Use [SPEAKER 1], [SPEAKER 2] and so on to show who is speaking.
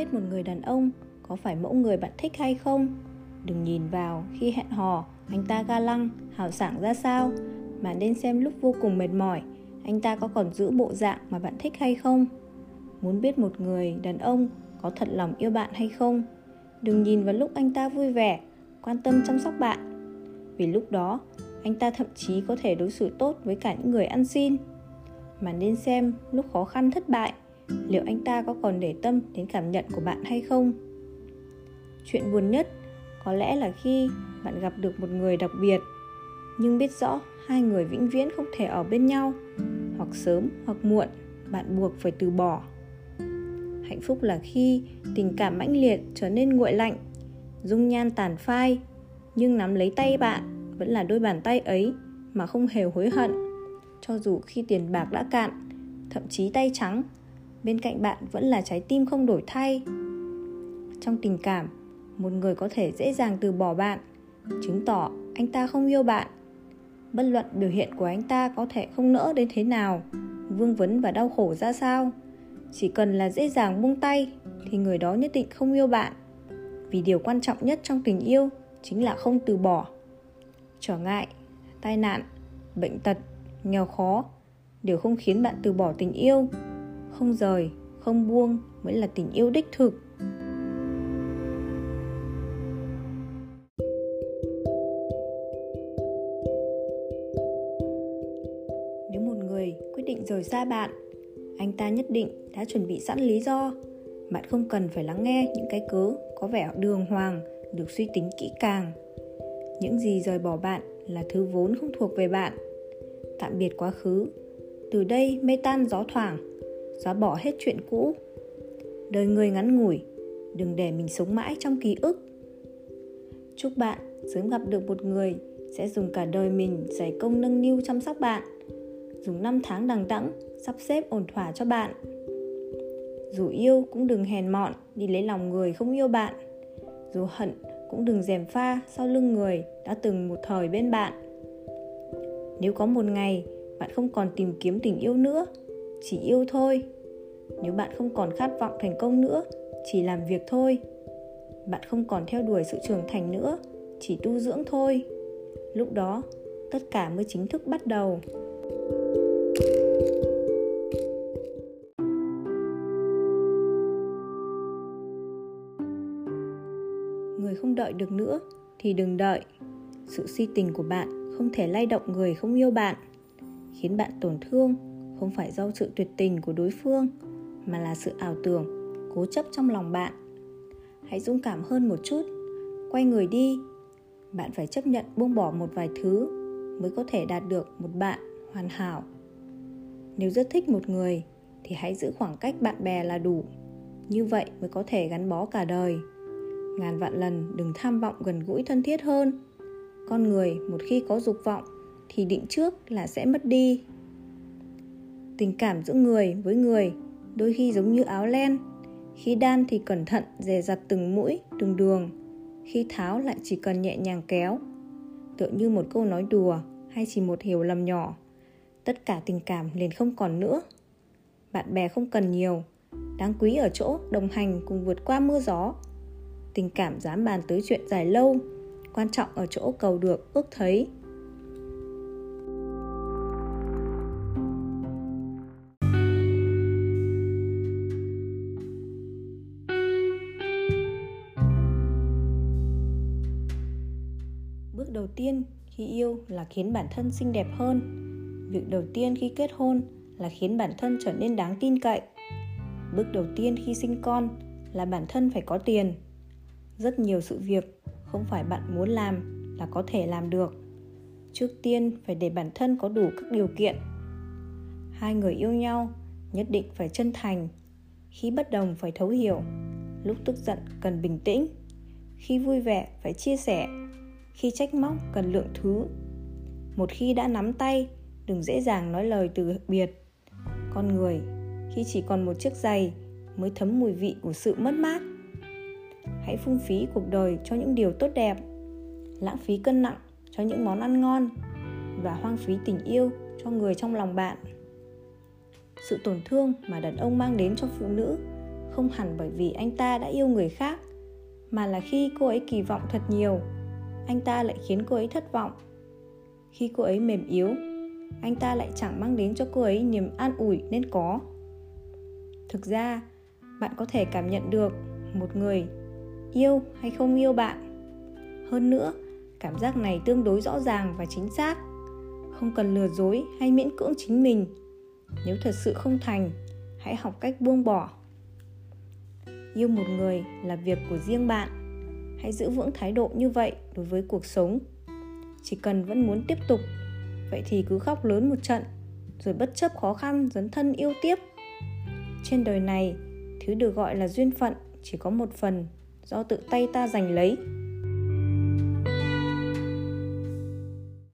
[SPEAKER 1] biết một người đàn ông có phải mẫu người bạn thích hay không? Đừng nhìn vào khi hẹn hò, anh ta ga lăng, hào sảng ra sao? Mà nên xem lúc vô cùng mệt mỏi, anh ta có còn giữ bộ dạng mà bạn thích hay không? Muốn biết một người đàn ông có thật lòng yêu bạn hay không? Đừng nhìn vào lúc anh ta vui vẻ, quan tâm chăm sóc bạn. Vì lúc đó, anh ta thậm chí có thể đối xử tốt với cả những người ăn xin. Mà nên xem lúc khó khăn thất bại liệu anh ta có còn để tâm đến cảm nhận của bạn hay không? Chuyện buồn nhất có lẽ là khi bạn gặp được một người đặc biệt, nhưng biết rõ hai người vĩnh viễn không thể ở bên nhau, hoặc sớm hoặc muộn bạn buộc phải từ bỏ. Hạnh phúc là khi tình cảm mãnh liệt trở nên nguội lạnh, dung nhan tàn phai, nhưng nắm lấy tay bạn vẫn là đôi bàn tay ấy mà không hề hối hận. Cho dù khi tiền bạc đã cạn, thậm chí tay trắng bên cạnh bạn vẫn là trái tim không đổi thay. Trong tình cảm, một người có thể dễ dàng từ bỏ bạn, chứng tỏ anh ta không yêu bạn. Bất luận biểu hiện của anh ta có thể không nỡ đến thế nào, vương vấn và đau khổ ra sao. Chỉ cần là dễ dàng buông tay, thì người đó nhất định không yêu bạn. Vì điều quan trọng nhất trong tình yêu chính là không từ bỏ. Trở ngại, tai nạn, bệnh tật, nghèo khó đều không khiến bạn từ bỏ tình yêu không rời, không buông mới là tình yêu đích thực. Nếu một người quyết định rời xa bạn, anh ta nhất định đã chuẩn bị sẵn lý do. Bạn không cần phải lắng nghe những cái cớ có vẻ đường hoàng, được suy tính kỹ càng. Những gì rời bỏ bạn là thứ vốn không thuộc về bạn. Tạm biệt quá khứ. Từ đây mây tan gió thoảng xóa bỏ hết chuyện cũ. Đời người ngắn ngủi, đừng để mình sống mãi trong ký ức. Chúc bạn sớm gặp được một người sẽ dùng cả đời mình giải công nâng niu chăm sóc bạn. Dùng năm tháng đằng đẵng, sắp xếp ổn thỏa cho bạn. Dù yêu cũng đừng hèn mọn, đi lấy lòng người không yêu bạn. Dù hận cũng đừng dèm pha sau lưng người đã từng một thời bên bạn. Nếu có một ngày bạn không còn tìm kiếm tình yêu nữa chỉ yêu thôi. Nếu bạn không còn khát vọng thành công nữa, chỉ làm việc thôi. Bạn không còn theo đuổi sự trưởng thành nữa, chỉ tu dưỡng thôi. Lúc đó, tất cả mới chính thức bắt đầu. Người không đợi được nữa thì đừng đợi. Sự si tình của bạn không thể lay động người không yêu bạn, khiến bạn tổn thương không phải do sự tuyệt tình của đối phương, mà là sự ảo tưởng, cố chấp trong lòng bạn. Hãy dũng cảm hơn một chút, quay người đi. Bạn phải chấp nhận buông bỏ một vài thứ mới có thể đạt được một bạn hoàn hảo. Nếu rất thích một người, thì hãy giữ khoảng cách bạn bè là đủ. Như vậy mới có thể gắn bó cả đời. Ngàn vạn lần đừng tham vọng gần gũi thân thiết hơn. Con người một khi có dục vọng, thì định trước là sẽ mất đi tình cảm giữa người với người, đôi khi giống như áo len. Khi đan thì cẩn thận, dè dặt từng mũi, từng đường. Khi tháo lại chỉ cần nhẹ nhàng kéo. Tựa như một câu nói đùa, hay chỉ một hiểu lầm nhỏ. Tất cả tình cảm liền không còn nữa. Bạn bè không cần nhiều. Đáng quý ở chỗ đồng hành cùng vượt qua mưa gió. Tình cảm dám bàn tới chuyện dài lâu, quan trọng ở chỗ cầu được ước thấy. Đầu tiên khi yêu là khiến bản thân xinh đẹp hơn. Việc đầu tiên khi kết hôn là khiến bản thân trở nên đáng tin cậy. Bước đầu tiên khi sinh con là bản thân phải có tiền. Rất nhiều sự việc không phải bạn muốn làm là có thể làm được. Trước tiên phải để bản thân có đủ các điều kiện. Hai người yêu nhau nhất định phải chân thành. Khi bất đồng phải thấu hiểu, lúc tức giận cần bình tĩnh. Khi vui vẻ phải chia sẻ khi trách móc cần lượng thứ. Một khi đã nắm tay, đừng dễ dàng nói lời từ biệt. Con người, khi chỉ còn một chiếc giày, mới thấm mùi vị của sự mất mát. Hãy phung phí cuộc đời cho những điều tốt đẹp, lãng phí cân nặng cho những món ăn ngon, và hoang phí tình yêu cho người trong lòng bạn. Sự tổn thương mà đàn ông mang đến cho phụ nữ không hẳn bởi vì anh ta đã yêu người khác, mà là khi cô ấy kỳ vọng thật nhiều anh ta lại khiến cô ấy thất vọng. Khi cô ấy mềm yếu, anh ta lại chẳng mang đến cho cô ấy niềm an ủi nên có. Thực ra, bạn có thể cảm nhận được một người yêu hay không yêu bạn. Hơn nữa, cảm giác này tương đối rõ ràng và chính xác. Không cần lừa dối hay miễn cưỡng chính mình. Nếu thật sự không thành, hãy học cách buông bỏ. Yêu một người là việc của riêng bạn hãy giữ vững thái độ như vậy đối với cuộc sống. Chỉ cần vẫn muốn tiếp tục, vậy thì cứ khóc lớn một trận, rồi bất chấp khó khăn dấn thân yêu tiếp. Trên đời này, thứ được gọi là duyên phận chỉ có một phần do tự tay ta giành lấy.